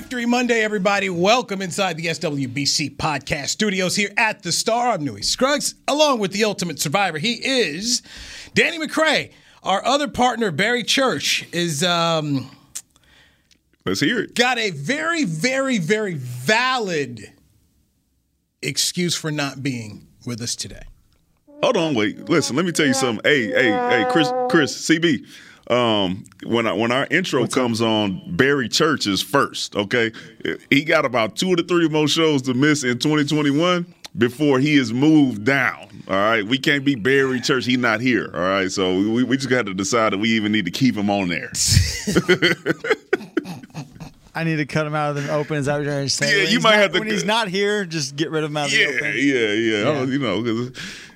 Victory Monday, everybody. Welcome inside the SWBC podcast studios here at the Star. I'm Newy Scruggs, along with the ultimate survivor. He is Danny McCray. Our other partner, Barry Church, is um, Let's hear it. got a very, very, very valid excuse for not being with us today. Hold on, wait. Listen, let me tell you something. Hey, hey, hey, Chris, Chris, CB. Um, when I, when our intro comes on, Barry Church is first. Okay, he got about two to three more shows to miss in 2021 before he is moved down. All right, we can't be Barry Church. He's not here. All right, so we, we just got to decide that we even need to keep him on there. I need to cut him out of the open. Is that what you're saying? Yeah, When you might not- have to When he's not here, just get rid of him out of the Yeah, open. yeah, yeah. I don't- you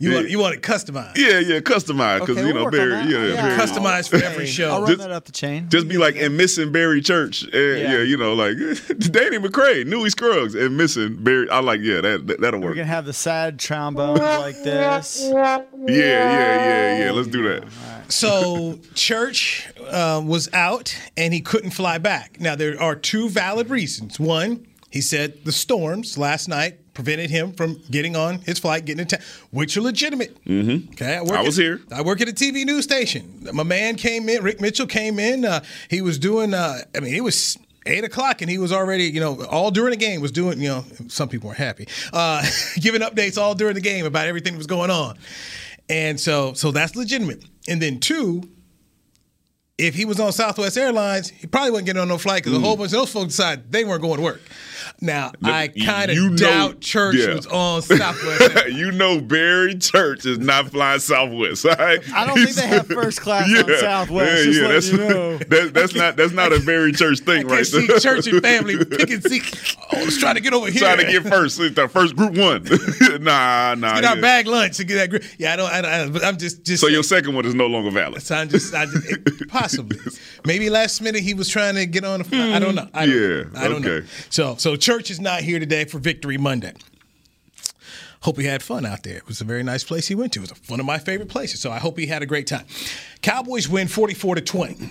You yeah, want you want it customized, yeah, yeah, customized because Okay, you we'll know work on Barry. that. Yeah, Yeah. Barry. customized for every show. I'll run Just- that up the chain. Just be like and missing Barry Church, and, yeah. you know, like Danny McCray, Newy Scruggs, and missing Barry. I like, yeah, that, that that'll We're work. gonna have the sad trombones like this. Yeah, yeah, yeah, yeah. Let's do that. So Church uh, was out and he couldn't fly back. Now there are two valid reasons. One, he said the storms last night prevented him from getting on his flight, getting in town, which are legitimate. Mm-hmm. Okay, work I was at- here. I work at a TV news station. My man came in. Rick Mitchell came in. Uh, he was doing. Uh, I mean, it was. Eight o'clock, and he was already, you know, all during the game was doing, you know, some people were happy, uh, giving updates all during the game about everything that was going on, and so, so that's legitimate. And then two, if he was on Southwest Airlines, he probably wouldn't get on no flight because a whole mm. bunch of those folks decided they weren't going to work. Now, I kind of you know- doubt Church yeah. was on Southwest. Airlines. you know, Barry Church is not flying Southwest. All right? I don't think they have first class on Southwest, just letting that's, you know. that- that's not that's not a Barry Church thing, can right see there. Church and family picking seat. Oh, let's try to get over here. Trying to get first, the first group one. nah, nah. Get our bag lunch and get that. Gr- yeah, I don't. I, I, I'm just just. So your second one is no longer valid. So I'm just, I just it- possibly, maybe last minute he was trying to get on the. flight. I don't know. I don't, Yeah, I don't know. okay. So, so church is not here today for Victory Monday. Hope he had fun out there. It was a very nice place he went to. It was one of my favorite places. So I hope he had a great time. Cowboys win 44 to 20.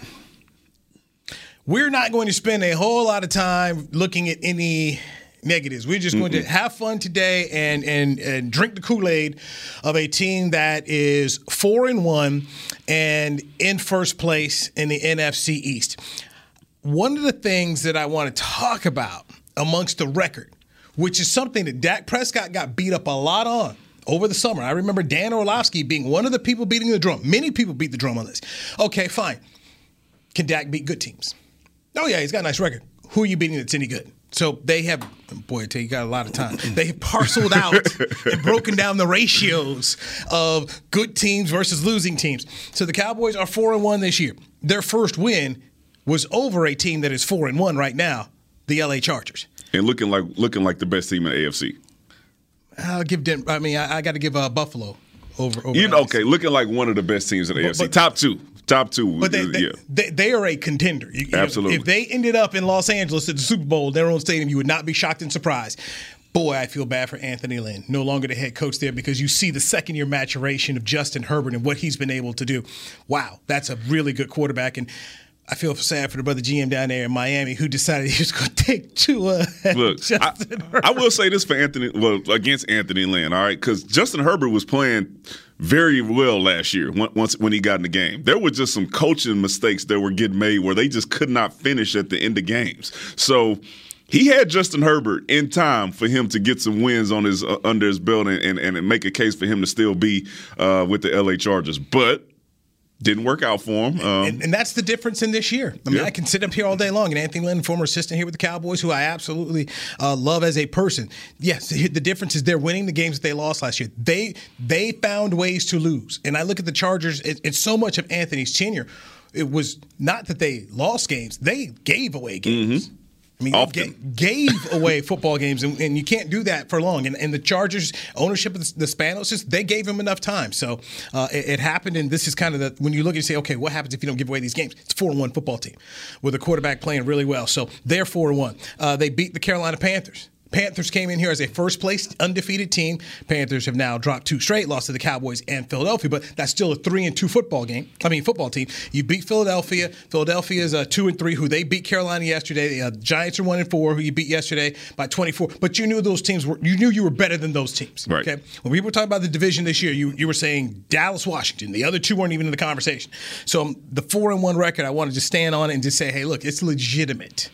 We're not going to spend a whole lot of time looking at any negatives. We're just going to have fun today and and and drink the Kool-Aid of a team that is 4 and 1 and in first place in the NFC East. One of the things that I want to talk about amongst the record, which is something that Dak Prescott got beat up a lot on over the summer. I remember Dan Orlovsky being one of the people beating the drum. Many people beat the drum on this. Okay, fine. Can Dak beat good teams? Oh yeah, he's got a nice record. Who are you beating that's any good? So they have, boy, I tell you, you got a lot of time. They have parceled out and broken down the ratios of good teams versus losing teams. So the Cowboys are four and one this year. Their first win was over a team that is four and one right now, the LA Chargers. And looking like looking like the best team in the AFC. I'll give Den- I mean, I, I got to give uh, Buffalo over. over You know, okay, looking like one of the best teams in the AFC. but- top two. Top two. But they, they, yeah. they, they are a contender. You- you- Absolutely. If they ended up in Los Angeles at the Super Bowl, their own stadium, you would not be shocked and surprised. Boy, I feel bad for Anthony Lynn, no longer the head coach there, because you see the second year maturation of Justin Herbert and what he's been able to do. Wow, that's a really good quarterback. And I feel sad for the brother GM down there in Miami who decided he was going to take Tua. and Look, I, Herbert. I will say this for Anthony, well, against Anthony Lynn, all right, because Justin Herbert was playing very well last year when- once when he got in the game. There were just some coaching mistakes that were getting made where they just could not finish at the end of games. So he had Justin Herbert in time for him to get some wins on his uh, under his belt and, and, and make a case for him to still be uh, with the LA Chargers, but. Didn't work out for him. Um, and, and that's the difference in this year. I mean, Yeah. I can sit up here all day long. And Anthony Lynn, former assistant here with the Cowboys, who I absolutely uh, love as a person. Yes, the difference is they're winning the games that they lost last year. They they found ways to lose. And I look at the Chargers. It, it's so much of Anthony's tenure. It was not that they lost games; they gave away games. I I mean, Often. gave away football games, and, and, you can't do that for long. And, and the Chargers ownership of the, the Spanos, they gave him enough time. So uh, it, it, happened, and this is kind of the when you look and say, okay, what happens if you don't give away these games? It's four one football team with a quarterback playing really well. So they're four one. Uh, they beat the Carolina Panthers. Panthers came in here as a first place undefeated team. Panthers have now dropped two straight, lost to the Cowboys and Philadelphia, but that's still a three and two football game. I mean, football team. You beat Philadelphia. Philadelphia is a two and three, who they beat Carolina yesterday. The uh, Giants are one and four, who you beat yesterday by 24. But you knew those teams were, you knew you were better than those teams. Right. Okay. When we were talking about the division this year, you you were saying Dallas, Washington. The other two weren't even in the conversation. So um, the four and one record, I wanted to stand on it and just say, hey, look, it's legitimate.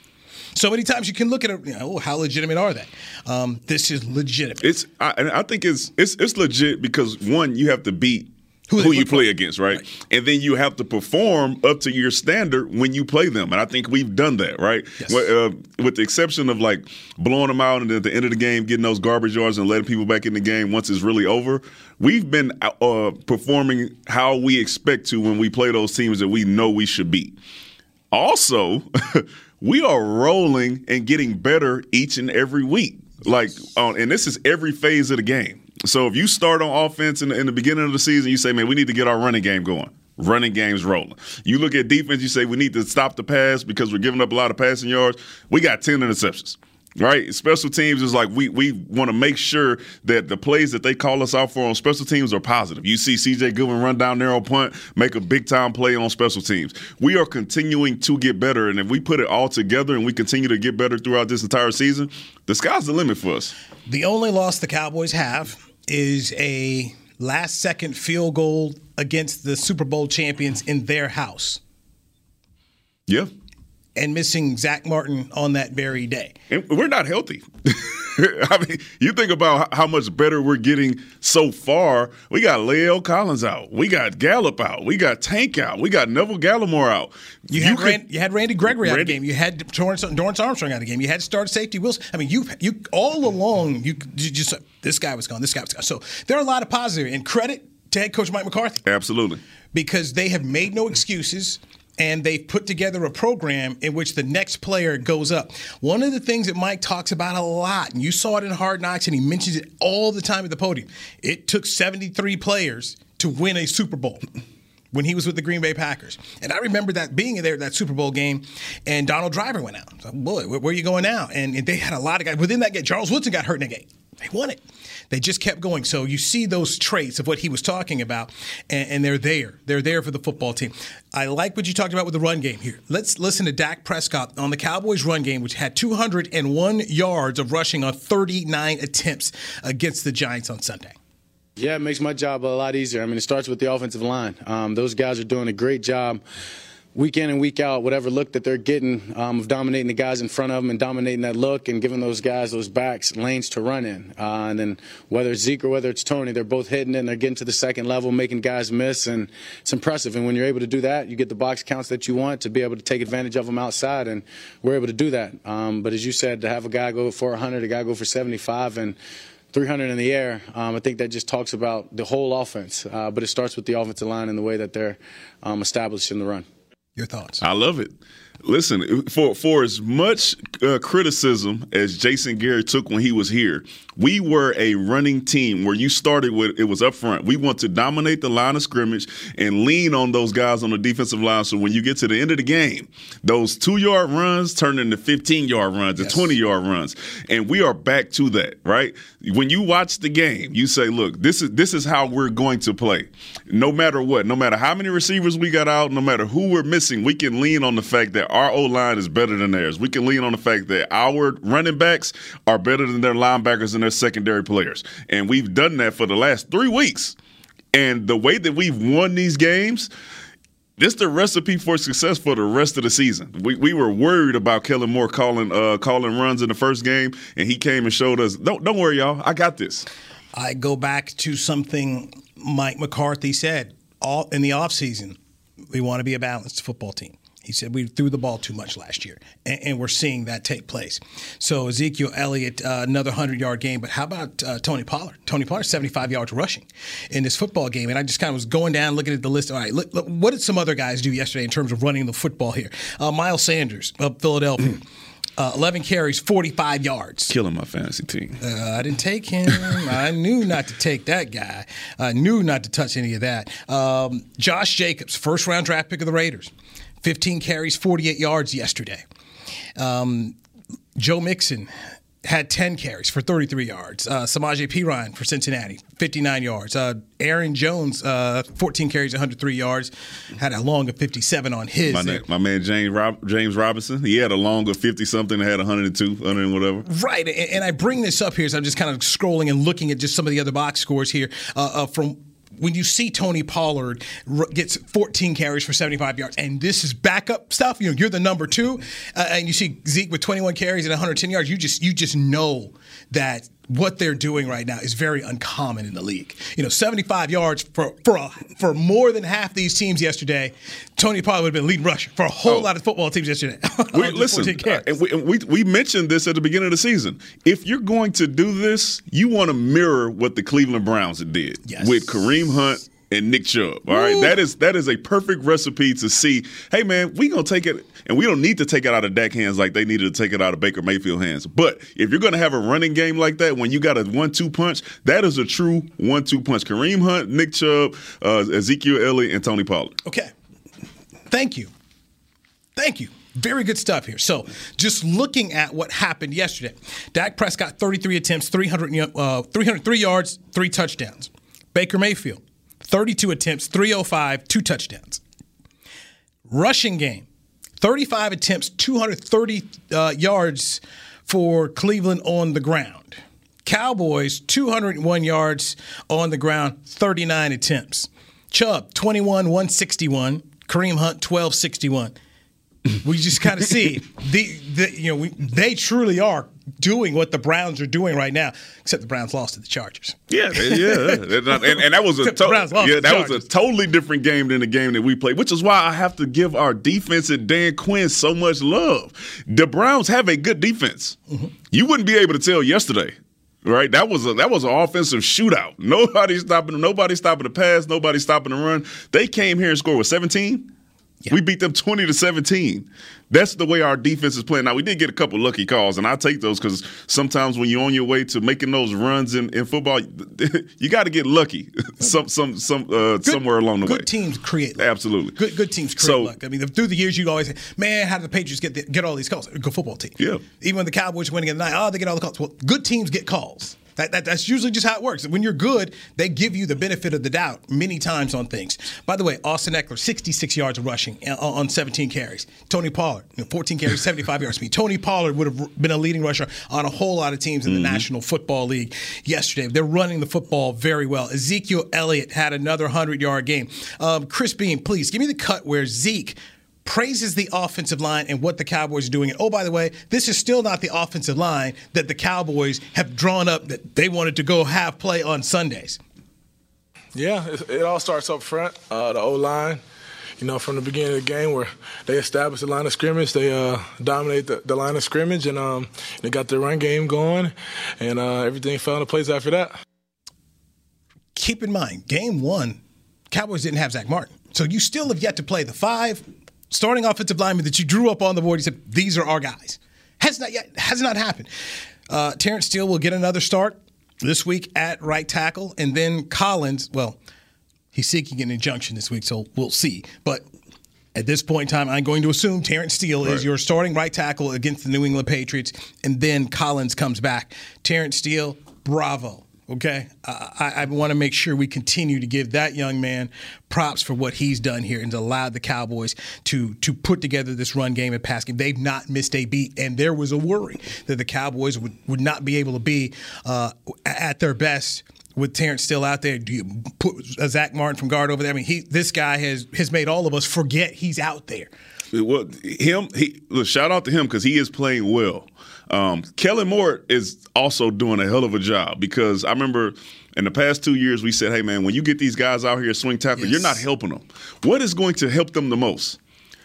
So many times you can look at it. You know, oh, how legitimate are they? Um, this is legitimate. It's I, I think it's it's it's legit because one, you have to beat who, who you play for. against, right? right? And then you have to perform up to your standard when you play them. And I think we've done that, right? Yes. Uh, with the exception of like blowing them out and at the end of the game getting those garbage yards and letting people back in the game once it's really over. We've been uh, performing how we expect to when we play those teams that we know we should beat. Also. we are rolling and getting better each and every week. Like, on, and this is every phase of the game. So if you start on offense in the, in the beginning of the season, you say, man, we need to get our running game going. Running games rolling. You look at defense, you say we need to stop the pass because we're giving up a lot of passing yards. We got 10 interceptions right? Special teams is like we we want to make sure that the plays that they call us out for on special teams are positive. You see CJ Goodwin run down narrow punt, make a big time play on special teams. We are continuing to get better, and if we put it all together and we continue to get better throughout this entire season, the sky's the limit for us. The only loss the Cowboys have is a last second field goal against the Super Bowl champions in their house. Yeah and missing Zach Martin on that very day. And we're not healthy. I mean, you think about how much better we're getting so far. We got La'el Collins out. We got Gallup out. We got Tank out. We got Neville Gallimore out. You, you had, could, Rand, you had Randy Gregory Randy, out of the game. You had Dorance, Dorance Armstrong out of the game. You had start safety Wilson. I mean, you you all along you, you just this guy was gone. This guy was gone. So there are a lot of positives. positive and credit to head coach Mike McCarthy. Absolutely. Because they have made no excuses and they've put together a program in which the next player goes up. One of the things that Mike talks about a lot, and you saw it in Hard Knocks, and he mentions it all the time at the podium, it took 73 players to win a Super Bowl. When he was with the Green Bay Packers, and I remember that being there at that Super Bowl game, and Donald Driver went out. So, boy, where, where, are you going now? And, and they had a lot of guys within that game. Charles Woodson got hurt in that game. They won it. They just kept going. So you see those traits of what he was talking about, and, and, they're there. They're there for the football team. I like what you talked about with the run game here. Let's listen to Dak Prescott on the Cowboys run game, which had 201 yards of rushing on 39 attempts against the Giants on Sunday. Yeah, it makes my job a lot easier. I mean, it starts with the offensive line. Um, those guys are doing a great job week in and week out, whatever look that they're getting um, of dominating the guys in front of them and dominating that look and giving those guys those backs lanes to run in. Uh, and then whether it's Zeke or whether it's Tony, they're both hitting it and they're getting to the second level, making guys miss, and it's impressive. And when you're able to do that, you get the box counts that you want to be able to take advantage of them outside, and we're able to do that. Um, but as you said, to have a guy go for 100, a guy go for 75, and 300 in the air. Um, I think that just talks about the whole offense, uh, but it starts with the offensive line and the way that they're um, established in the run. Your thoughts? I love it. Listen, for for as much uh, criticism as Jason Garrett took when he was here, we were a running team where you started with it was up front. We want to dominate the line of scrimmage and lean on those guys on the defensive line. So when you get to the end of the game, those two yard runs turn into 15 yard runs and 20 yard runs, and we are back to that. Right? When you watch the game, you say, "Look, this is this is how we're going to play. No matter what, no matter how many receivers we got out, no matter who we're missing, we can lean on the fact that." Our O line is better than theirs. We can lean on the fact that our running backs are better than their linebackers and their secondary players. And we've done that for the last three weeks. And the way that we've won these games, this the recipe for success for the rest of the season. We, we were worried about Kellen Moore calling uh, calling runs in the first game, and he came and showed us, don't don't worry, y'all, I got this. I go back to something Mike McCarthy said all in the offseason. We want to be a balanced football team. He said we threw the ball too much last year, and, and we're seeing that take place. So Ezekiel Elliott, uh, another hundred yard game, but how about uh, Tony Pollard? Tony Pollard, seventy five yards rushing in this football game, and I just kind of was going down looking at the list. All right, look, look, what did some other guys do yesterday in terms of running the football here? Uh, Miles Sanders of Philadelphia. Uh, 11 carries, 45 yards. Killing my fantasy team. Uh, I didn't take him. I knew not to take that guy. I knew not to touch any of that. Um, Josh Jacobs, first round draft pick of the Raiders, 15 carries, 48 yards yesterday. Um, Joe Mixon had 10 carries for 33 yards. Uh, Samaje Perine for Cincinnati, 59 yards. Uh, Aaron Jones, uh, 14 carries, 103 yards, had a long of 57 on his. My, na- my man James Rob- James Robinson, he had a long of 50 something, had 102, 100 and whatever. Right, and, and I bring this up here, so I'm just kind of scrolling and looking at just some of the other box scores here uh, uh, from when you see Tony Pollard gets 14 carries for 75 yards, and this is backup stuff. You know, you're the number two, uh, and you see Zeke with 21 carries and 110 yards. You just you just know that what they're doing right now is very uncommon in the league. You know, 75 yards for for a, for more than half these teams yesterday. Tony Pollard would have been leading rusher for a whole Oh. lot of football teams yesterday. We, listen, uh, and we, and we, we mentioned this at the beginning of the season. If you're going to do this, you want to mirror what the Cleveland Browns did Yes. with Kareem Hunt and Nick Chubb. All right, Woo. that is that is a perfect recipe to see. Hey, man, we gonna take it, and we don't need to take it out of Dak hands like they needed to take it out of Baker Mayfield hands. But if you're gonna have a running game like that, when you got a one-two punch, that is a true one-two punch. Kareem Hunt, Nick Chubb, uh, Ezekiel Elliott, and Tony Pollard. Okay. Thank you. Thank you. Very good stuff here. So, just looking at what happened yesterday, Dak Prescott, 33 attempts, 300, uh, 303 yards, three touchdowns. Baker Mayfield, 32 attempts, 305, two touchdowns. Rushing game, 35 attempts, 230 uh, yards for Cleveland on the ground. Cowboys, 201 yards on the ground, 39 attempts. Chubb, 21, 161. Kareem Hunt, 12, 61. We just kind of see the, the you know we, they truly are doing what the Browns are doing right now, except the Browns lost to the Chargers. Yeah, yeah, and, and that was a to- yeah, that was a totally different game than the game that we played, which is why I have to give our defense and Dan Quinn so much love. The Browns have a good defense. Mm-hmm. You wouldn't be able to tell yesterday. Right, that was a that was an offensive shootout. Nobody stopping, nobody stopping the pass, nobody stopping the run. They came here and scored with seventeen. We beat them 20 to 17. That's the way our defense is playing. Now, we did get a couple lucky calls, and I take those because sometimes when you're on your way to making those runs in, in football, you got to get lucky some some some uh, somewhere along the good way. Good teams create luck. Absolutely. Good good teams create So- luck. I mean, through the years, you'd always say, "Man, how did the Patriots get the, get all these calls?" Good football team. Yeah. Even when the Cowboys are winning at night, oh, they get all the calls. Well, good teams get calls. That, that, that's usually just how it works. When you're good, they give you the benefit of the doubt many times on things. By the way, Austin Ekeler, 66 yards rushing on- on 17 carries. Tony Pollard, 14 carries, 75 yards. Mean, Tony Pollard would have been a leading rusher on a whole lot of teams in the National Football League yesterday. They're running the football very well. Ezekiel Elliott had another 100 yard game. Um, Chris Beam, please give me the cut where Zeke praises the offensive line and what the Cowboys are doing. And oh, by the way, this is still not the offensive line that the Cowboys have drawn up that they wanted to go have play on Sundays. Yeah, it, it all starts up front. Uh, the O line, you know, from the beginning of the game where they established the line of scrimmage, they uh, dominate the, the line of scrimmage, and um, they got their run game going, and uh, everything fell into place after that. Keep in mind, game one, Cowboys didn't have Zach Martin. So you still have yet to play the five starting offensive linemen that you drew up on the board. You said, these are our guys. Has not yet, has not happened. Uh, Terence Steele will get another start this week at right tackle. And then Collins, well, he's seeking an injunction this week, so we'll see. But at this point in time, I'm going to assume Terence Steele is your starting right tackle against the New England Patriots, and then Collins comes back. Terence Steele, bravo. Okay, I, I, want to make sure we continue to give that young man props for what he's done here and allowed the Cowboys to to put together this run game and pass game. They've not missed a beat, and there was a worry that the Cowboys would, would not be able to be uh, at their best with Terence Steele out there, do you put Zach Martin from guard over there? I mean, he this guy has has made all of us forget he's out there. Well, him, he look, shout out to him because he is playing well. Um, Kellen Moore is also doing a hell of a job because I remember in the past two years we said, "Hey man, when you get these guys out here swing tackle, Yes. you're not helping them. What is going to help them the most?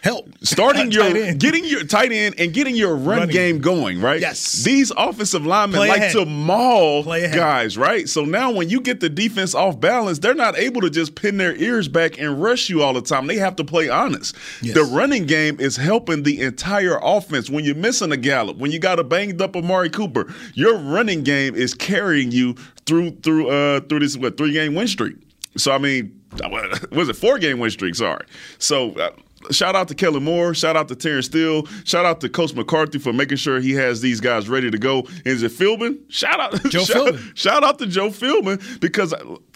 Help. Starting your end. getting your tight end and getting your run Running. game going, right? Yes. These offensive linemen Play like ahead. to maul guys, right? So now when you get the defense off balance, they're not able to just pin their ears back and rush you all the time. They have to play honest. Yes. The running game is helping the entire offense. When you're missing a Gallup, when you got a banged up Amari Cooper, your running game is carrying you through through uh through this what three game win streak. So I mean, was it four game win streak? Sorry. So. Uh, Shout out to Kellen Moore. Shout out to Terence Steele. Shout out to Coach McCarthy for making sure he has these guys ready to go. Is it Philbin? Shout out, Joe shout, Philbin. shout out to Joe Philbin because,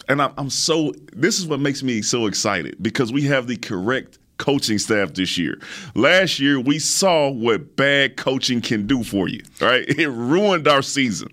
and I'm, I'm so. This is what makes me so excited because we have the correct coaching staff this year. Last year we saw what bad coaching can do for you. Right? It ruined our season.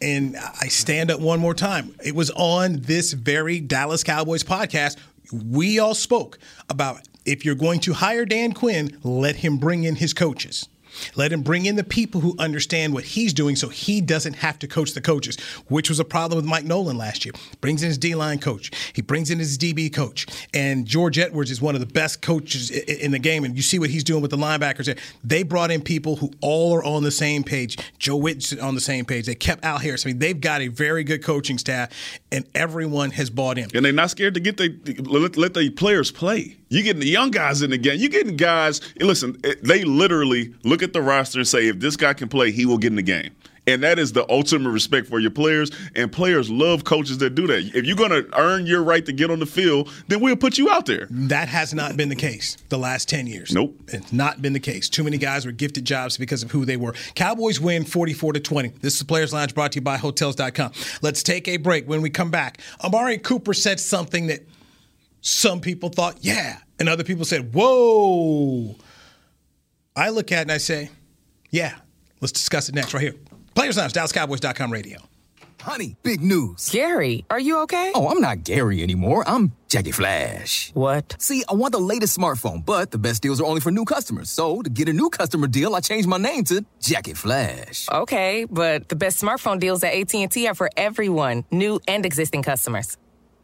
and I stand up one more time. It was on this very Dallas Cowboys podcast. We all spoke about if you're going to hire Dan Quinn, let him bring in his coaches. Let him bring in the people who understand what he's doing so he doesn't have to coach the coaches, which was a problem with Mike Nolan last year. Brings in his D line coach, he brings in his DB coach. And George Edwards is one of the best coaches in the game. And you see what he's doing with the linebackers there. They brought in people who all are on the same page. Joe Whitt's on the same page. They kept Al Harris. I mean, they've got a very good coaching staff, and everyone has bought in. and they're not scared to get the let, let the players play. You getting the young guys in the game. You getting guys. Listen, eh, they literally look at the roster and say, if this guy can play, he will get in the game. And that is the ultimate respect for your players. And players love coaches that do that. If you're going to earn your right to get on the field, then we'll put you out there. That has not been the case the last 10 years. Nope. It's not been the case. Too many guys were gifted jobs because of who they were. Cowboys win 44 to 20. This is the Players Lounge brought to you by Hotels.com. Let's take a break. When we come back, Amari Cooper said something that some people thought, yeah, and other people said, whoa. I look at it and I say, yeah, let's discuss it next right here. Players Lounge, DallasCowboys.com radio. Honey, big news. Gary, are you okay? Oh, I'm not Gary anymore. I'm Jackie Flash. What? See, I want the latest smartphone, but the best deals are only for new customers. So, to get a new customer deal, I changed my name to Jackie Flash. Okay, but the best smartphone deals at AT&T are for everyone, new and existing customers.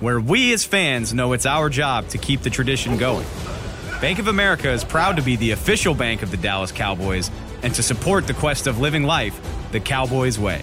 Where we as fans know it's our job to keep the tradition going. Bank of America is proud to be the official bank of the Dallas Cowboys and to support the quest of living life the Cowboys way.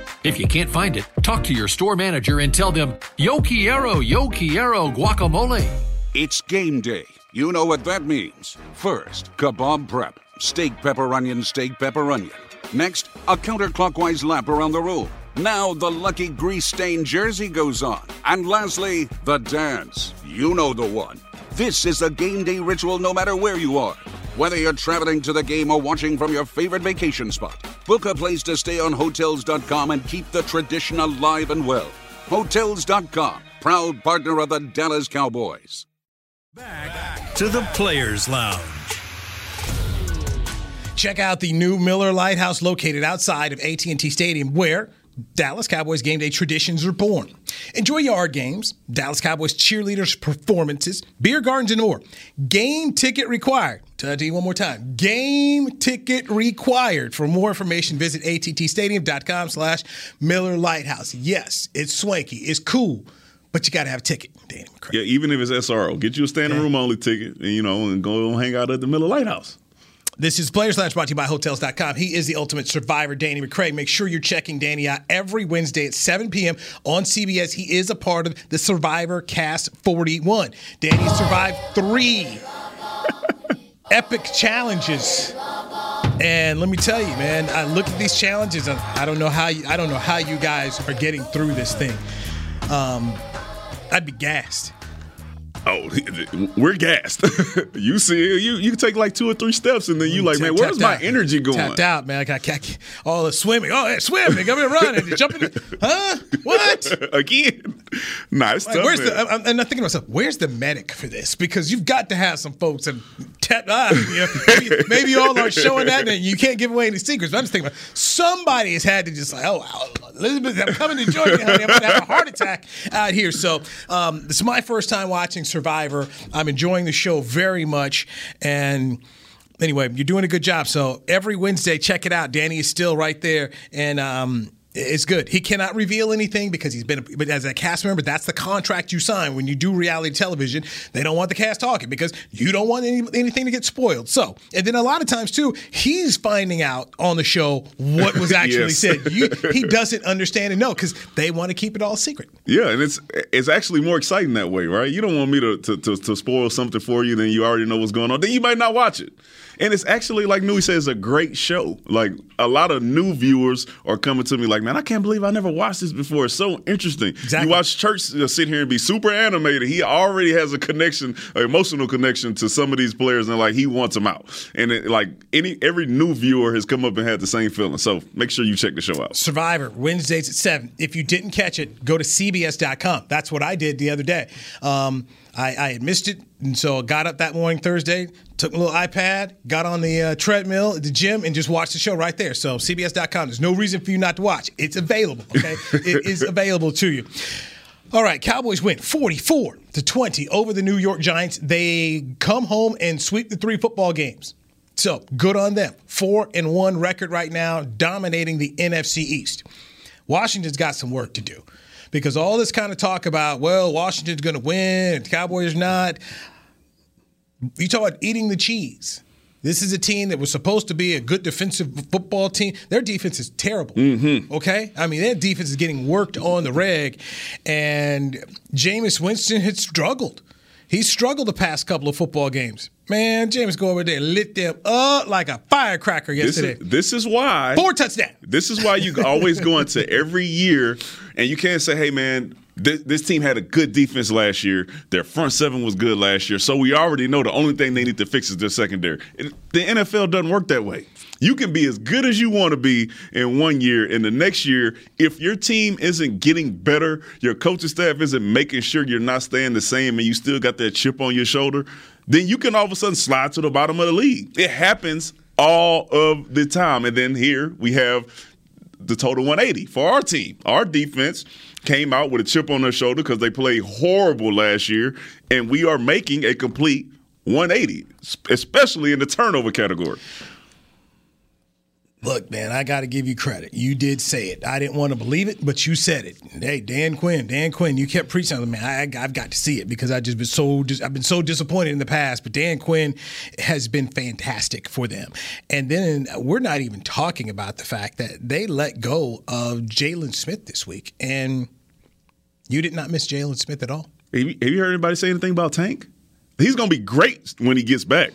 If you can't find it, talk to your store manager and tell them, Yo quiero, yo quiero guacamole. It's game day. You know what that means. First, kebab prep. Steak, pepper, onion, steak, pepper, onion. Next, a counterclockwise lap around the room. Now the lucky grease stained jersey goes on. And lastly, the dance. You know the one. This is a game day ritual no matter where you are. Whether you're traveling to the game or watching from your favorite vacation spot, book a place to stay on Hotels.com and keep the tradition alive and well. Hotels.com, proud partner of the Dallas Cowboys. Back to the Players Lounge. Check out the new Miller Lighthouse located outside of AT&T Stadium where Dallas Cowboys game day traditions are born. Enjoy yard games, Dallas Cowboys cheerleaders performances, beer gardens and more. Game ticket required. Tell you one more time. Game ticket required. For more information, visit attstadium.com slash Miller Lighthouse. Yes, it's swanky. It's cool. But you got to have a ticket, Danny McCray. Yeah, even if it's SRO, get you a standing room only ticket, and you know, and go hang out at the Miller Lighthouse. This is Players Lounge brought to you by Hotels.com. He is the ultimate survivor, Danny McCray. Make sure you're checking Danny out every Wednesday at 7 p.m. on CBS. He is a part of the Survivor Cast 41. Danny survived three epic challenges And let me tell you, man, I look at these challenges and I don't know how you, I don't know how you guys are getting through this thing. Um, I'd be gassed. Oh, we're gassed. you see, you you take like two or three steps, and then you like, man, where's my out. energy going? Tapped out, man. I got, got all the swimming. Oh, yeah, swimming. I'm gonna in running, jumping. Huh? What? Again? Nah, it's Like, tough. where's man. the? I'm, I'm thinking to myself, where's the medic for this? Because you've got to have some folks and tap. Uh, you know, maybe, maybe you all aren't showing that, and you can't give away any secrets. But I'm just thinking, about somebody has had to just like, oh, Elizabeth, I'm coming to join you, honey. I'm to have a heart attack out here. So um, this is my first time watching Survivor. I'm enjoying the show very much, and anyway, you're doing a good job. So every Wednesday, check it out. Danny is still right there, and um, it's good. He cannot reveal anything because he's been, but as a cast member, that's the contract you sign when you do reality television. They don't want the cast talking because you don't want any, anything to get spoiled. So, and then a lot of times too, he's finding out on the show what was actually Yes. said. You, he doesn't understand and know because they want to keep it all secret. Yeah, and it's it's actually more exciting that way, right? You don't want me to, to to to spoil something for you, then you already know what's going on. Then you might not watch it. And it's actually like Newy says, a great show. Like a lot of new viewers are coming to me like, man, I can't believe I never watched this before. It's so interesting. You watch Church sit here and be super animated. He already has a connection, an emotional connection to some of these players, and like he wants them out. And it, like any every new viewer has come up and had the same feeling. So make sure you check the show out. Survivor, Wednesdays at 7. If you didn't catch it, go to CBS.com. That's what I did the other day. Um, I, I had missed it, and so I got up that morning Thursday, took my little iPad, got on the uh, treadmill at the gym, and just watched the show right there. So CBS.com. There's no reason for you not to watch. It's available, okay? it is available to you. All right, Cowboys win 44 to 20 over the New York Giants. They come home and sweep the three football games. So good on them. Four and one record right now, dominating the NFC East. Washington's got some work to do because all this kind of talk about, well, Washington's going to win, the Cowboys not. You talk about eating the cheese. This is a team that was supposed to be a good defensive football team. Their defense is terrible. Mm-hmm. Okay? I mean, their defense is getting worked on the reg, and Jameis Winston had struggled. He struggled the past couple of football games. Man, Jameis go over there, lit them up like a firecracker This yesterday. is, this is why Four touchdowns. This is why you always go into every year and you can't say, "Hey, man." This, this team had a good defense last year. Their front seven was good last year. So we already know the only thing they need to fix is their secondary. It- the NFL doesn't work that way. You can be as good as you want to be in one year, and the next year, if your team isn't getting better, your coaching staff isn't making sure you're not staying the same, and you still got that chip on your shoulder, then you can all of a sudden slide to the bottom of the league. It happens all of the time. And then here we have the total 180 for our team. Our defense came out with a chip on their shoulder because they played horrible last year, and we are making a complete 180, especially in the turnover category. Look, man, I got to give you credit. You did say it. I didn't want to believe it, but you said it. Hey, Dan Quinn, Dan Quinn, you kept preaching it, man. I, I've got to see it because I just been so I've been so disappointed in the past. But Dan Quinn has been fantastic for them. And then we're not even talking about the fact that they let go of Jalen Smith this week, and you did not miss Jalen Smith at all. Have you, have you heard anybody say anything about Tank? He's going to be great when he gets back.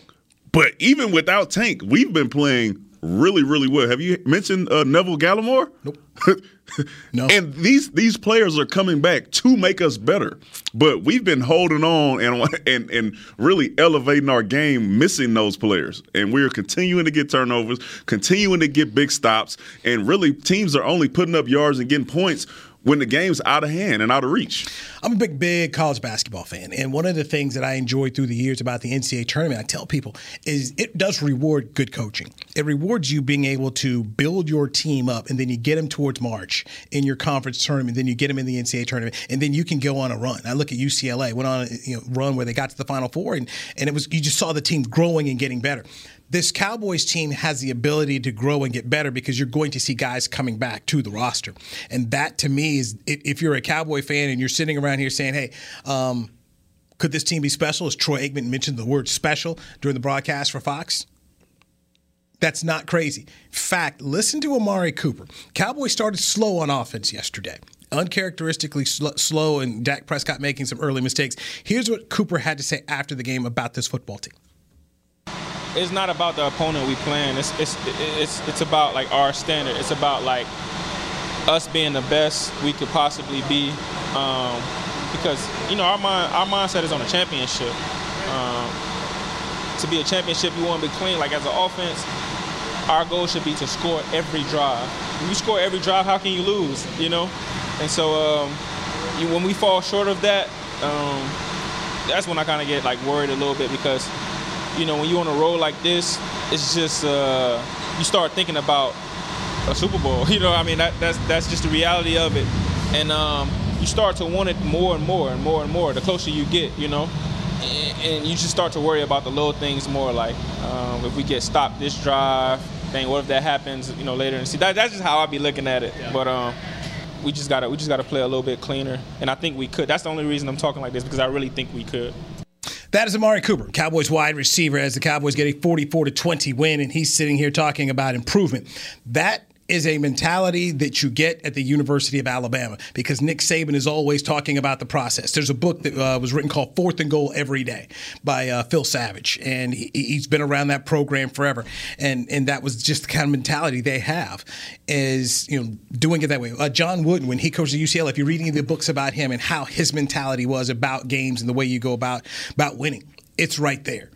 But even without Tank, we've been playing really, really well. Have you mentioned uh, Neville Gallimore? Nope. no. And these these players are coming back to make us better. But we've been holding on and and and really elevating our game, missing those players. And we're continuing to get turnovers, continuing to get big stops, and really teams are only putting up yards and getting points when the game's out of hand and out of reach. I'm a big, big college basketball fan. And one of the things that I enjoy through the years about the NCAA tournament, I tell people, is it does reward good coaching. It rewards you being able to build your team up and then you get them towards March in your conference tournament, then you get them in the NCAA tournament, and then you can go on a run. I look at UCLA, went on a you know, run where they got to the Final Four, and, and it was you just saw the team growing and getting better this Cowboys team has the ability to grow and get better because you're going to see guys coming back to the roster. And that to me is if you're a Cowboy fan and you're sitting around here saying, hey, um, could this team be special? As Troy Aikman mentioned the word special during the broadcast for Fox. That's not crazy. Fact, listen to Amari Cooper. Cowboys started slow on offense yesterday uncharacteristically sl- slow and Dak Prescott making some early mistakes. Here's what Cooper had to say after the game about this football team. It's not about the opponent we playing. It's it's it's it's about like our standard. It's about like us being the best we could possibly be. Um, because you know our mind our mindset is on a championship. Um, to be a championship, you want to be clean. Like as an offense, our goal should be to score every drive. When you score every drive, how can you lose? You know, and so um, you, when we fall short of that, um, that's when I kind of get like worried a little bit because you know when you're on a roll like this, it's just uh, you start thinking about a Super Bowl. You know, I mean that, that's that's just the reality of it, and um, you start to want it more and more and more and more the closer you get. You know, and, and you just start to worry about the little things more. Like um, if we get stopped this drive, dang, what if that happens? You know, later and see that, that's just how I be looking at it. Yeah. But um, we just gotta we just gotta play a little bit cleaner, and I think we could. That's the only reason I'm talking like this because I really think we could. That is Amari Cooper, Cowboys wide receiver, as the Cowboys get a 44 to 20 win, and he's sitting here talking about improvement. That is a mentality that you get at the University of Alabama because Nick Saban is always talking about the process. There's a book that uh, was written called Fourth and Goal Every Day by uh, Phil Savage, and he, has been around that program forever. And and that was just the kind of mentality they have is you know doing it that way. Uh, John Wooden, when he coached at UCLA, if you're reading the books about him and how his mentality was about games and the way you go about about winning, it's right there.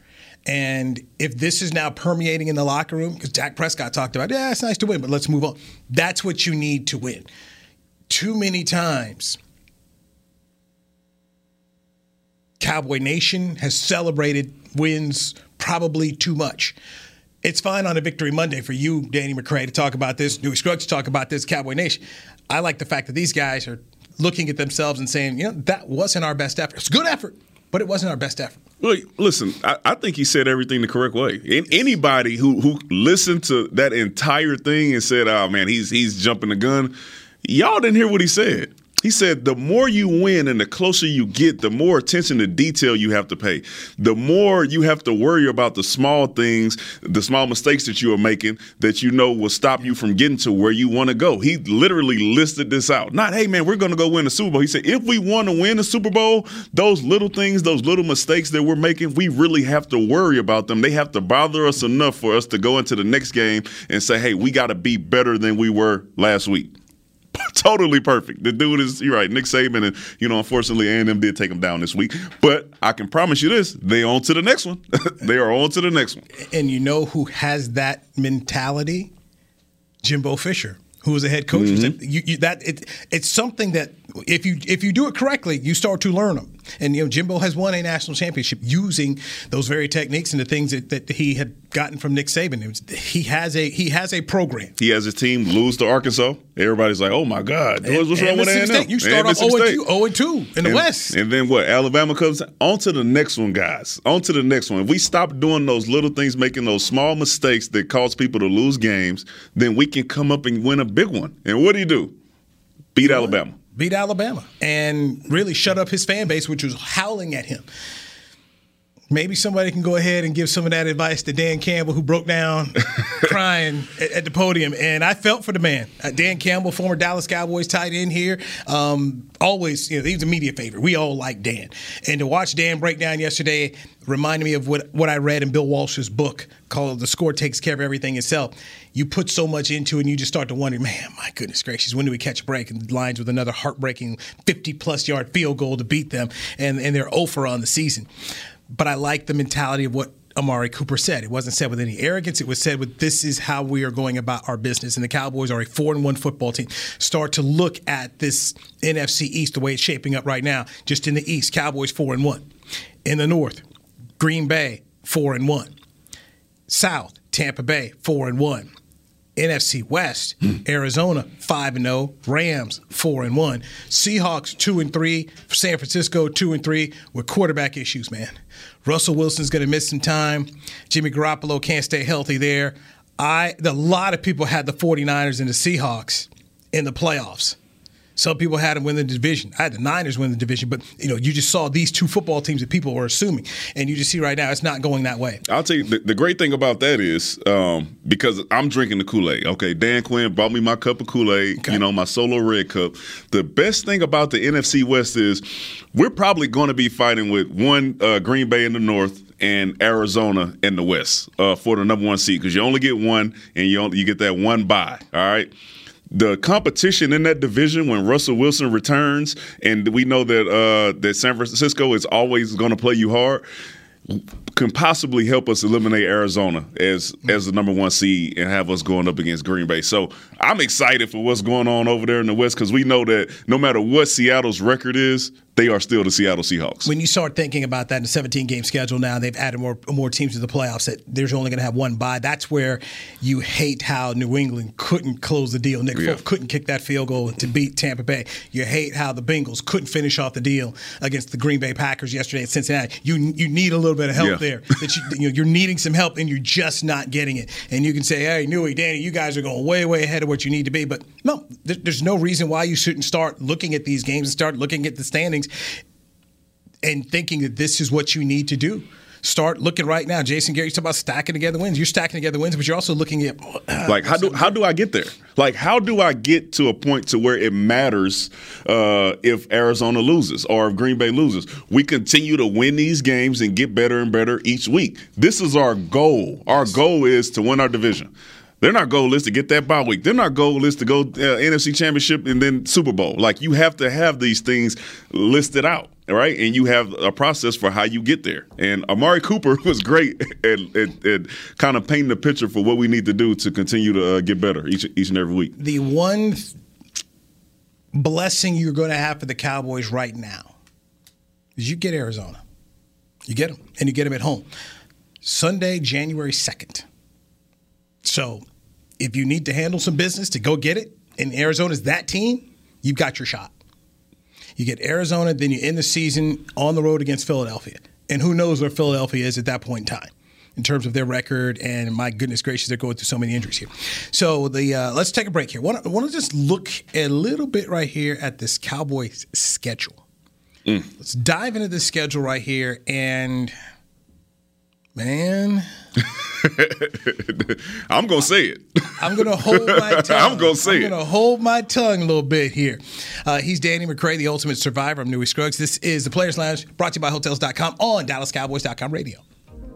And if this is now permeating in the locker room, because Dak Prescott talked about, yeah, it's nice to win, but let's move on. That's what you need to win. Too many times, Cowboy Nation has celebrated wins probably too much. It's fine on a Victory Monday for you, Danny McCray, to talk about this, Newy Scruggs to talk about this, Cowboy Nation. I like the fact that these guys are looking at themselves and saying, you know, that wasn't our best effort. It's a good effort, but it wasn't our best effort. Look, listen, I, I, think he said everything the correct way. And anybody who who listened to that entire thing and said, "Oh man, he's he's jumping the gun," y'all didn't hear what he said. He said, the more you win and the closer you get, the more attention to detail you have to pay. The more you have to worry about the small things, the small mistakes that you are making that you know will stop you from getting to where you want to go. He literally listed this out. Not, hey, man, we're going to go win the Super Bowl. He said, if we want to win the Super Bowl, those little things, those little mistakes that we're making, we really have to worry about them. They have to bother us enough for us to go into the next game and say, hey, we got to be better than we were last week. totally perfect. The dude is you're right. Nick Saban and you know, unfortunately, A and M did take him down this week. But I can promise you this: they on to the next one. they are on to the next one. And you know who has that mentality? Jimbo Fisher who was a head coach. Mm-hmm. You, you, that it, it's something that if you if you do it correctly, you start to learn them. And you know, Jimbo has won a national championship using those very techniques and the things that, that he had gotten from Nick Saban. Was, he has a he has a program. He has a team lose to Arkansas. Everybody's like, "Oh my God, and, what's wrong with A&M?" You start off 0 2, 0 2 in the and, West, and then what? Alabama comes on to the next one, guys. On to the next one. If we stop doing those little things, making those small mistakes that cause people to lose games, then we can come up and win a big one. And what do you do? Beat Alabama beat Alabama and really shut up his fan base, which was howling at him. Maybe somebody can go ahead and give some of that advice to Dan Campbell, who broke down crying at, at, the podium. And I felt for the man. Uh, Dan Campbell, former Dallas Cowboys tight end here, um, always, you know, he's a media favorite. We all like Dan. And to watch Dan break down yesterday reminded me of what, what I read in Bill Walsh's book called The Score Takes Care of Everything Itself. You put so much into it and you just start to wonder, man, my goodness gracious, when do we catch a break? And the lines with another heartbreaking 50 plus yard field goal to beat them. And, and they're over on the season but I like the mentality of what Amari Cooper said. It wasn't said with any arrogance. It was said with this is how we are going about our business. And the Cowboys are a four and one football team. Start to look at this NFC East the way it's shaping up right now. Just in the East, Cowboys four and one. In the North, Green Bay four and one. South, Tampa Bay four and one. NFC West, hmm. Arizona 5 and 0, Rams 4 and 1, Seahawks 2 and 3, San Francisco 2 and 3 with quarterback issues, man. Russell Wilson's going to miss some time. Jimmy Garoppolo can't stay healthy there. I a lot of people had the 49ers and the Seahawks in the playoffs. Some people had them win the division. I had the Niners win the division, but you know, you just saw these two football teams that people were assuming, and you just see right now it's not going that way. I'll tell you the, the great thing about that is um, because I'm drinking the Kool Aid. Okay, Dan Quinn bought me my cup of Kool Aid. Okay. You know, my solo red cup. The best thing about the NFC West is we're probably going to be fighting with one uh, Green Bay in the north and Arizona in the West uh, for the number one seed because you only get one and you only, you get that one bye. All right. The competition in that division when Russell Wilson returns, and we know that uh, that San Francisco is always going to play you hard can possibly help us eliminate Arizona as as the number one seed and have us going up against Green Bay. So I'm excited for what's going on over there in the West because we know that no matter what Seattle's record is, they are still the Seattle Seahawks. When you start thinking about that in a 17 game schedule now, they've added more more teams to the playoffs. That there's only going to have one bye. That's where you hate how New England couldn't close the deal. Nick Yeah. Folk couldn't kick that field goal to beat Tampa Bay. You hate how the Bengals couldn't finish off the deal against the Green Bay Packers yesterday at Cincinnati. You you need a little bit of help Yeah. there. That you, you know, you're needing some help and you're just not getting it. And you can say, "Hey, Newy, Danny, you guys are going way way ahead of what you need to be." But no, there's no reason why you shouldn't start looking at these games and start looking at the standings and thinking that this is what you need to do. Start looking right now. Jason Garrett, you talk about stacking together wins. You're stacking together wins, but you're also looking at like how do how do I get there? Like how do I get to a point to where it matters uh, if Arizona loses or if Green Bay loses? We continue to win these games and get better and better each week. This is our goal. Our goal is to win our division. Their not goal is to get that bye week. Their not goal is to go uh, NFC Championship and then Super Bowl. Like you have to have these things listed out, right? And you have a process for how you get there. And Amari Cooper was great at, at, at kind of painting the picture for what we need to do to continue to uh, get better each each and every week. the one blessing you're going to have for the Cowboys right now is you get Arizona. You get them, and you get them at home. Sunday, January 2nd. So if you need to handle some business to go get it, and Arizona's that team, you've got your shot. You get Arizona, then you end the season on the road against Philadelphia. And who knows where Philadelphia is at that point in time in terms of their record. And my goodness gracious, they're going through so many injuries here. So the uh, let's take a break here. Want to want to just look a little bit right here at this Cowboys schedule. Let's dive into this schedule right here. And man, I'm gonna say it. I'm gonna hold my tongue. I'm gonna say it. I'm gonna hold my tongue a little bit here. Uh, he's Danny McCray, the ultimate survivor. I'm Newy Scruggs. This is the Players Lounge, brought to you by Hotels.com on DallasCowboys.com radio.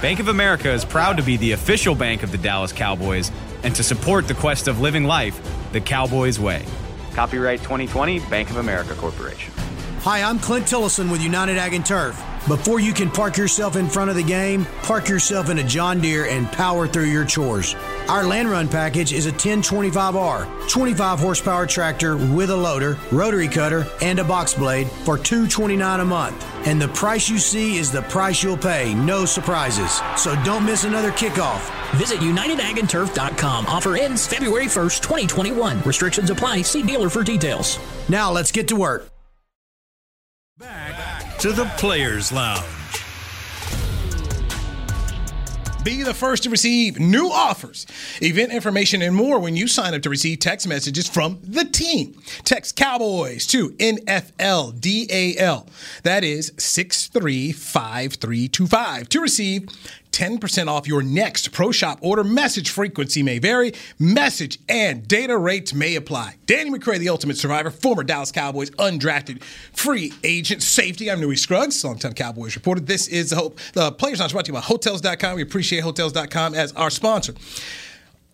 Bank of America is proud to be the official bank of the Dallas Cowboys and to support the quest of living life the Cowboys way. Copyright 2020, Bank of America Corporation. Hi, I'm Clint Tillison with United Ag and Turf. Before you can park yourself in front of the game, park yourself in a John Deere and power through your chores. Our land run package is a 1025R, 25 horsepower tractor with a loader, rotary cutter, and a box blade for 229 a month. And the price you see is the price you'll pay, no surprises. So don't miss another kickoff. Visit UnitedAgAndTurf.com. Offer ends February 1st, 2021. Restrictions apply. See dealer for details. Now let's get to work. Back To the Players Lounge. Be the first to receive new offers, event information, and more when you sign up to receive text messages from the team. Text Cowboys to NFLDAL. That is 635325 to receive 10% off your next Pro Shop order. Message frequency may vary. Message and data rates may apply. Danny McCray, the ultimate survivor, former Dallas Cowboys undrafted free agent safety. I'm Newy Scruggs, longtime Cowboys reporter. This is the, Hope, the Players Lounge brought to you by Hotels.com. We appreciate Hotels.com as our sponsor.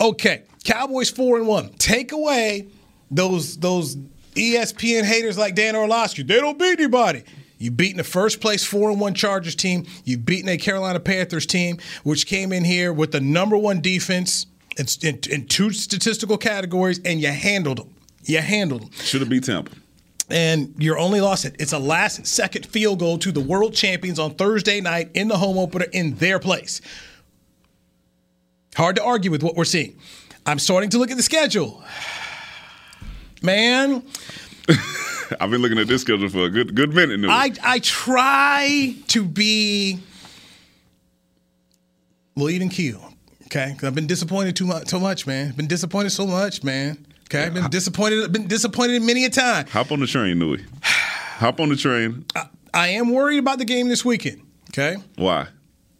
Okay, Cowboys 4 and 1. Take away those those ESPN haters like Dan Orlovsky. They don't beat anybody. You've beaten the first place four and one Chargers team. You've beaten a Carolina Panthers team, which came in here with the number one defense in, in, in two statistical categories, and you handled them. You handled them. Should have beat Tampa. And your only loss it. It's a last second field goal to the world champions on Thursday night in the home opener in their place. Hard to argue with what we're seeing. I'm starting to look at the schedule. Man, I've been looking at this schedule for a good good minute now. I I try to be well even keel. Okay, 'Cause I've been disappointed too much, so much, man. Been disappointed so much, man. Okay, I've been disappointed. Been disappointed many a time. Hop on the train, Louis. Hop on the train. I, I am worried about the game this weekend. Okay, Why?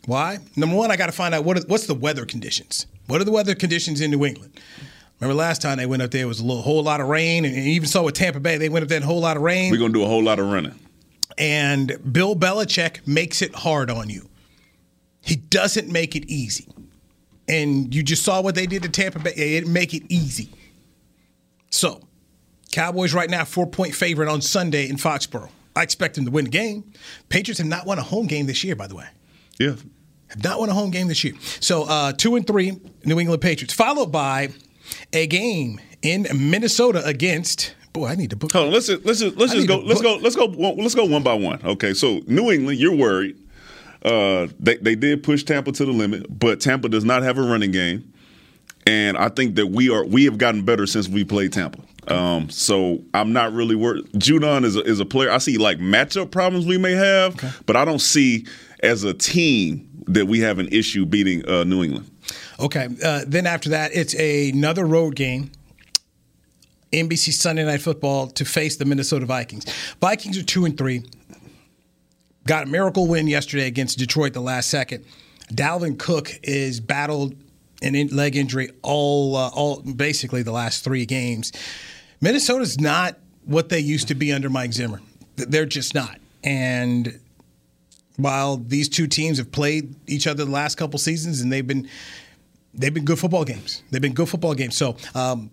why? Number one, I got to find out what are, what's the weather conditions. What are the weather conditions in New England? Remember last time they went up there, it was a little, whole lot of rain, and even saw with Tampa Bay, they went up there and a whole lot of rain. We're gonna do a whole lot of running. And Bill Belichick makes it hard on you. He doesn't make it easy. And you just saw what they did to Tampa Bay. They didn't make it easy. So, Cowboys right now, four point favorite on Sunday in Foxborough. I expect them to win the game. Patriots have not won a home game this year, by the way. Yeah. Have not won a home game this year. So, uh, two and three, New England Patriots, followed by a game in Minnesota against. Boy, I need to book. Hold on. Let's just, let's just, let's just go. Let's go. Let's go. one- Let's go one by one. Okay. So New England, you're worried. Uh, they they did push Tampa to the limit, but Tampa does not have a running game, and I think that we are we have gotten better since we played Tampa. Um, so I'm not really worried. Judon is a, is a player. I see like matchup problems we may have, but I don't see as a team that we have an issue beating uh, New England. Okay. Uh, then after that, it's another road game. NBC Sunday Night Football to face the Minnesota Vikings. Vikings are two and three. Got a miracle win yesterday against Detroit the last second. Dalvin Cook is battled an in- leg injury all uh, all basically the last three games. Minnesota's not what they used to be under Mike Zimmer. They're just not. And while these two teams have played each other the last couple seasons and they've been they've been good football games. They've been good football games. So um,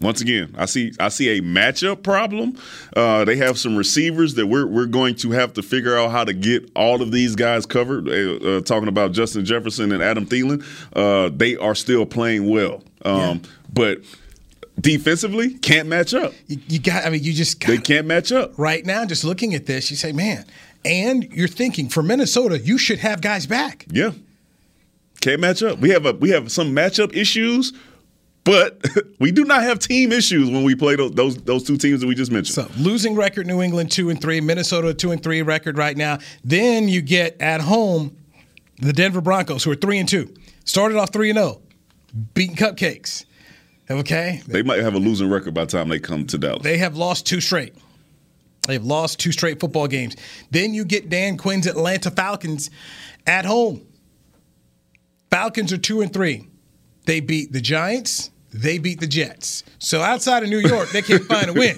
Once again, I see I see a matchup problem. Uh, they have some receivers that we're we're going to have to figure out how to get all of these guys covered. Uh, uh, talking about Justin Jefferson and Adam Thielen, uh, they are still playing well, um, but defensively can't match up. you, you got. I mean, you just They can't match up. right now. Just looking at this, you say, man. And you're thinking for Minnesota, you should have guys back. Yeah, can't match up. We have a we have some matchup issues. But we do not have team issues when we play those those, those two teams that we just mentioned. So losing record, New England two and three, Minnesota two and three record right now. Then you get at home the Denver Broncos, who are three and two, started off three and zero, beating cupcakes. Okay, They might have a losing record by the time they come to Dallas. They have lost two straight. They've lost two straight football games. Then you get Dan Quinn's Atlanta Falcons at home. Falcons are two and three. They beat the Giants. They beat the Jets. So outside of New York, they can't find a win.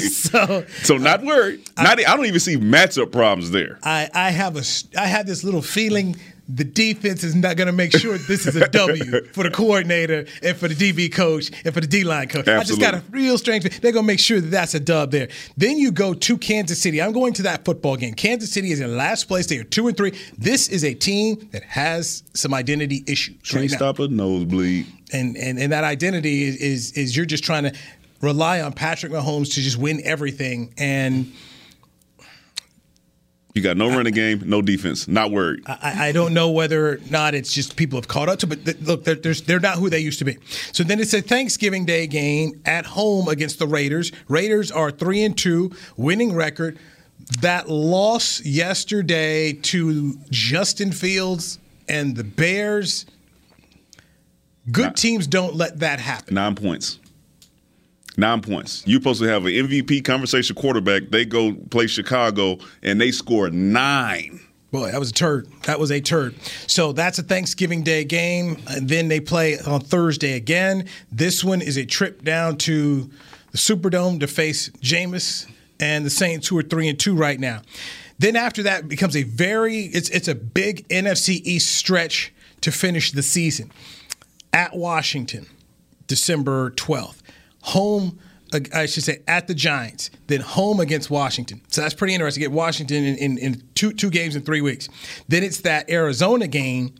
so So not worried. Not, I don't even see matchup problems there. I, I have a I have this little feeling the defense is not going to make sure this is a W for the coordinator and for the DB coach and for the D line coach. I just got a real strange. They're going to make sure that that's a dub there. Then you go to Kansas City. I'm going to that football game. Kansas City is in last place. They are two and three. This is a team that has some identity issues Can't right stop a nosebleed. and and and that identity is is, is you're just trying to rely on Patrick Mahomes to just win everything and. You got no running game, no defense. Not worried. I, I don't know whether or not it's just people have caught up to, but th- look, they're, there's, they're not who they used to be. So then it's a Thanksgiving Day game at home against the Raiders. Raiders are three and two, winning record. That loss yesterday to Justin Fields and the Bears. Good teams don't let that happen. Nine points. Nine points. You're supposed to have an MVP conversation quarterback. They go play Chicago and they score nine Boy, that was a turd. That was a turd. So that's a Thanksgiving Day game. And then they play on Thursday again. This one is a trip down to the Superdome to face Jameis and the Saints, who are three and two right now. Then after that becomes a very it's it's a big NFC East stretch to finish the season. At Washington, December 12th. Home I should say at the Giants, then home against Washington. So that's pretty interesting. Get Washington in, in, in, two two games in three weeks. Then it's that Arizona game,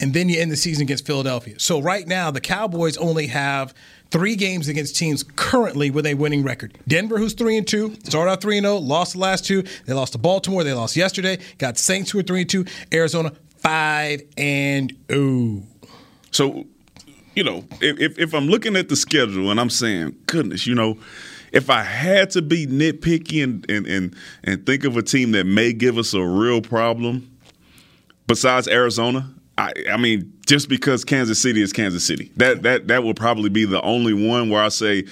and then you end the season against Philadelphia. So right now the Cowboys only have three games against teams currently with a winning record. Denver, who's three and two, started out three and zero, lost the last two. They lost to Baltimore. They lost yesterday. Got Saints who are three and two. Arizona five and zero. So you know, if, if I'm looking at the schedule and I'm saying, goodness, you know, if I had to be nitpicky and, and, and, and think of a team that may give us a real problem besides Arizona, I, I mean, just because Kansas City is Kansas City, that that that will probably be the only one where I say,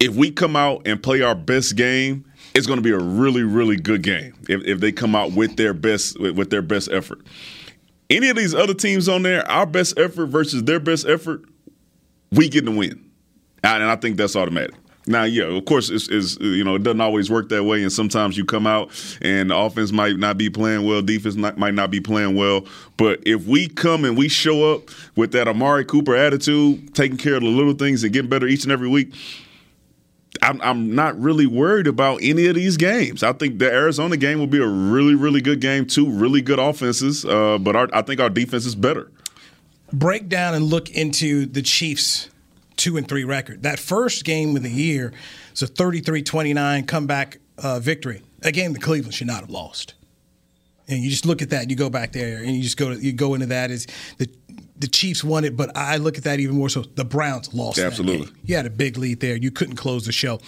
if we come out and play our best game, it's going to be a really really good game. If, if they come out with their best with, with their best effort, any of these other teams on there, our best effort versus their best effort, we get the win, and I think that's automatic. Now, yeah, of course, it's, it's, you know it doesn't always work that way, and sometimes you come out and the offense might not be playing well, defense not, might not be playing well. But if we come and we show up with that Amari Cooper attitude, taking care of the little things and getting better each and every week, I'm, I'm not really worried about any of these games. I think the Arizona game will be a really, really good game too. Really good offenses, uh, but our, I think our defense is better break down and look into the Chiefs' two and three record. That first game of the year is a 33-29 comeback uh, victory. A game that Cleveland should not have lost. And you just look at that, and you go back there, and you just go to, you go into that is the the Chiefs won it, but I look at that even more so. The Browns lost. Absolutely, you had a big lead there. You couldn't close the show.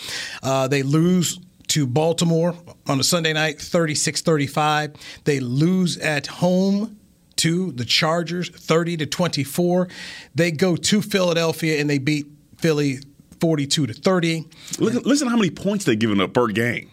Uh, they lose to Baltimore on a Sunday night, 36-35. They lose at home to the Chargers, 30 to 24. They go to Philadelphia and they beat Philly 42 to 30. Listen, listen how many points they're giving up per game.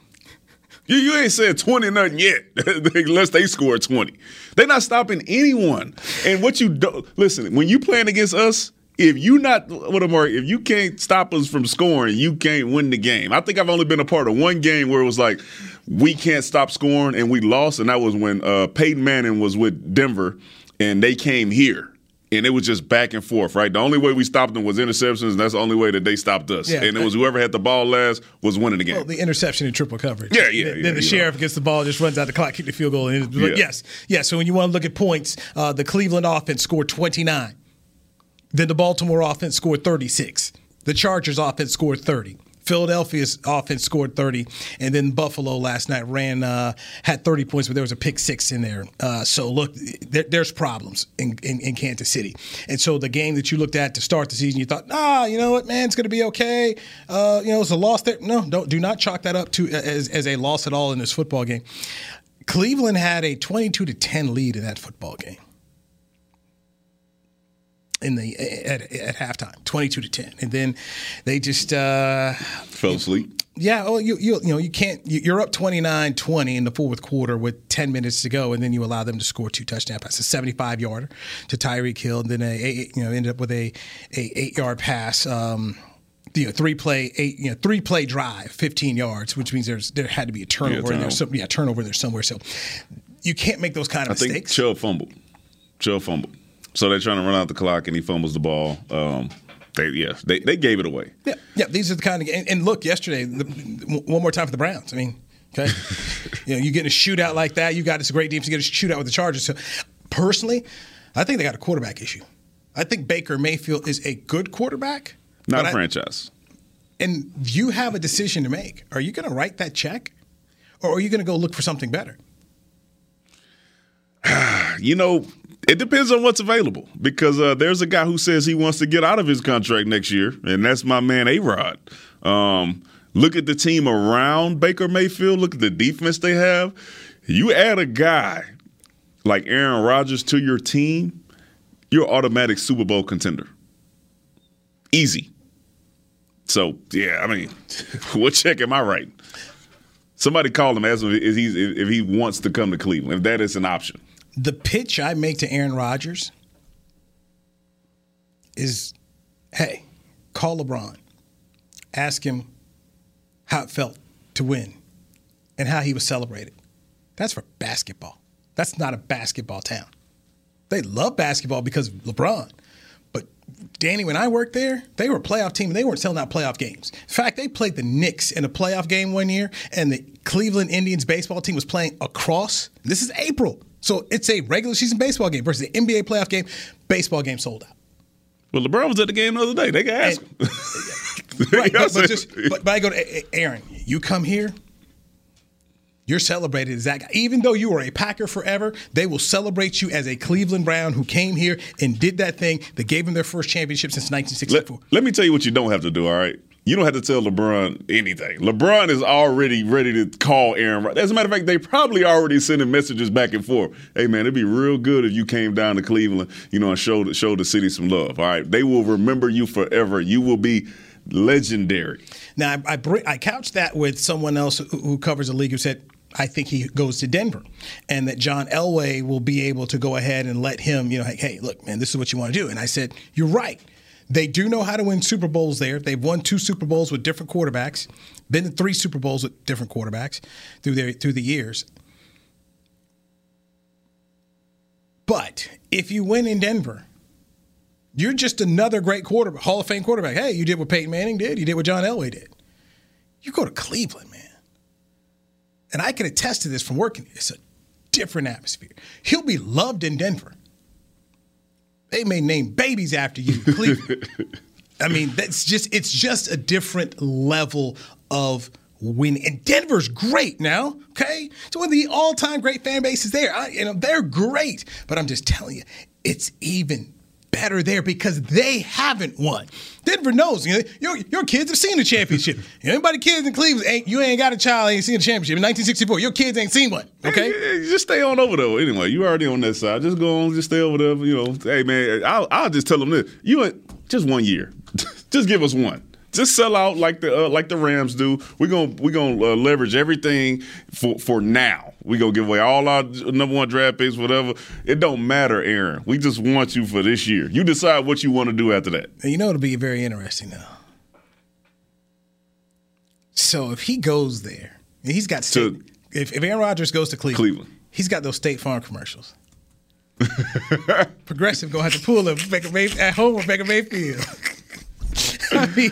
You, you ain't said 20 nothing yet, unless they score 20. They're not stopping anyone. And what you do, listen, when you playing against us, if you not what am I, if you can't stop us from scoring, you can't win the game. I think I've only been a part of one game where it was like we can't stop scoring and we lost, and that was when uh, Peyton Manning was with Denver and they came here. And it was just back and forth, right? The only way we stopped them was interceptions, and that's the only way that they stopped us. Yeah, and it was whoever had the ball last was winning the game. Well, the interception and triple coverage. Yeah, yeah. Then, yeah, then the sheriff know. gets the ball, just runs out the clock, kick the field goal, and yeah. yes, yes. So when you want to look at points, uh, the Cleveland offense scored 29. Then the Baltimore offense scored 36. The Chargers offense scored 30. Philadelphia's offense scored 30, and then Buffalo last night ran uh, had 30 points, but there was a pick six in there. Uh, so look, there, there's problems in, in, in, Kansas City, and so the game that you looked at to start the season, you thought, ah, you know what, man, it's going to be okay. Uh, you know, it's a loss there. No, don't do not chalk that up to as, as a loss at all in this football game. Cleveland had a 22 to 10 lead in that football game in the at, at halftime, twenty two to ten, and then they just uh, fell asleep. Yeah, well, you you you know you can't you're up 29-20 in the fourth quarter with ten minutes to go, and then you allow them to score two touchdown passes, a seventy five yarder to Tyreek Hill, and then a, a you know ended up with a a eight yard pass. Um, you know, three play eight, you know, three play drive, fifteen yards, which means there's there had to be a turnover yeah, in there. Some, yeah, turnover there somewhere. So you can't make those kind of I mistakes. I think Chubb fumbled. Chubb fumbled. So they're trying to run out the clock, and he fumbles the ball. Um, they, yeah, they, they gave it away. Yeah, yeah. These are the kind of and, and look yesterday. The, one more time for the Browns. I mean, okay, you know, you get a shootout like that. You got this great team to get a shootout with the Chargers. So, personally, I think they got a quarterback issue. I think Baker Mayfield is a good quarterback, not a franchise. I, and you have a decision to make. Are you going to write that check, or are you going to go look for something better? you know, it depends on what's available because uh, there's a guy who says he wants to get out of his contract next year, and that's my man A Rod. Um, look at the team around Baker Mayfield. Look at the defense they have. You add a guy like Aaron Rodgers to your team, you're automatic Super Bowl contender. Easy. So yeah, I mean, what check am I writing? Somebody call him, ask him if he if he wants to come to Cleveland. If that is an option. The pitch I make to Aaron Rodgers is hey, call LeBron, ask him how it felt to win and how he was celebrated. That's for basketball. That's not a basketball town. They love basketball because of LeBron. But Danny, when I worked there, they were a playoff team and they weren't selling out playoff games. In fact, they played the Knicks in a playoff game one year, and the Cleveland Indians baseball team was playing across. This is April. So it's a regular season baseball game versus the NBA playoff game. Baseball game sold out. Well, LeBron was at the game the other day. They can ask him. Right, but, but just but, but I go to Aaron. You come here, you're celebrated as that guy. Even though you were a Packer forever, they will celebrate you as a Cleveland Brown who came here and did that thing that gave them their first championship since 1964. Let, let me tell you what you don't have to do, all right? You don't have to tell LeBron anything. LeBron is already ready to call Aaron Rodgers. As a matter of fact, they probably already sending messages back and forth. Hey man, it'd be real good if you came down to Cleveland, you know, and showed show the city some love. All right, they will remember you forever. You will be legendary. Now, I I, bring, I couched that with someone else who, covers the league who said. I think he goes to Denver, and that John Elway will be able to go ahead and let him, you know, hey, look, man, this is what you want to do. And I said, you're right. They do know how to win Super Bowls there. They've won two Super Bowls with different quarterbacks, been to three Super Bowls with different quarterbacks through their through the years. But if you win in Denver, you're just another great quarterback, Hall of Fame quarterback. Hey, you did what Peyton Manning did. You did what John Elway did. You go to Cleveland, man. And I can attest to this from working. It's a different atmosphere. He'll be loved in Denver. They may name babies after you. I mean, that's just it's just a different level of winning. And Denver's great now, okay? It's one of the all-time great fan bases there. I, you know, they're great. But I'm just telling you, it's even better there because they haven't won. Denver knows. You know, your, your kids have seen the championship. Anybody kids in Cleveland ain't you ain't got a child ain't seen the championship in 1964. Your kids ain't seen one. Okay, Hey, hey, just stay on over though. Anyway, you already on that side. Just go on. Just stay over there. You know, hey man, I'll, I'll just tell them this. You ain't- just one year. just give us one. Just sell out like the uh, like the Rams do. We're gonna we're gonna uh, leverage everything for for now. We gonna give away all our number one draft picks, whatever. It don't matter, Aaron. We just want you for this year. You decide what you want to do after that. And you know it'll be very interesting now. So if he goes there, and he's got state, if, if Aaron Rodgers goes to Cleveland, Cleveland. he's got those State Farm commercials. Progressive gonna have to pull him Baker at home with Baker Mayfield. I mean,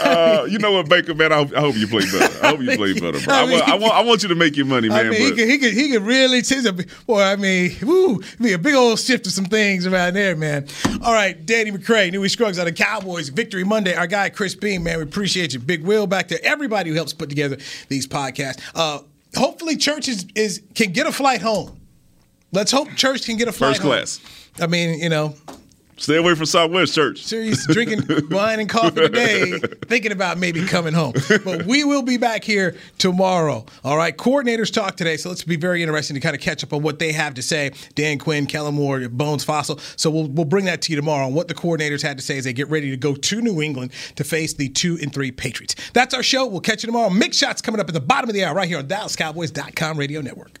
Uh, you know what, Baker, man? I hope, I hope you play better. I hope you play better, bro. I, I mean- want, I want I want you to make your money, man. I mean, he could, he could, he could really change a boy. I mean, woo, be a big old shift of some things around there, man. All right, Danny McCray, Newy Scruggs out of the Cowboys Victory Monday. Our guy Chris Beam, man, we appreciate you. Big Will back there. Everybody who helps put together these podcasts. Uh, hopefully, church is, is can get a flight home. Let's hope church can get a flight First home. class. I mean, you know, Stay away from Southwest Church. Serious drinking wine and coffee today, thinking about maybe coming home. But we will be back here tomorrow. All right. Coordinators talk today, so let's be very interesting to kind of catch up on what they have to say. Dan Quinn, Kellen Moore, Bones Fassel. So we'll we'll bring that to you tomorrow on what the coordinators had to say as they get ready to go to New England to face the two and three Patriots. That's our show. We'll catch you tomorrow. Mick Shots coming up at the bottom of the hour right here on DallasCowboys.com radio network.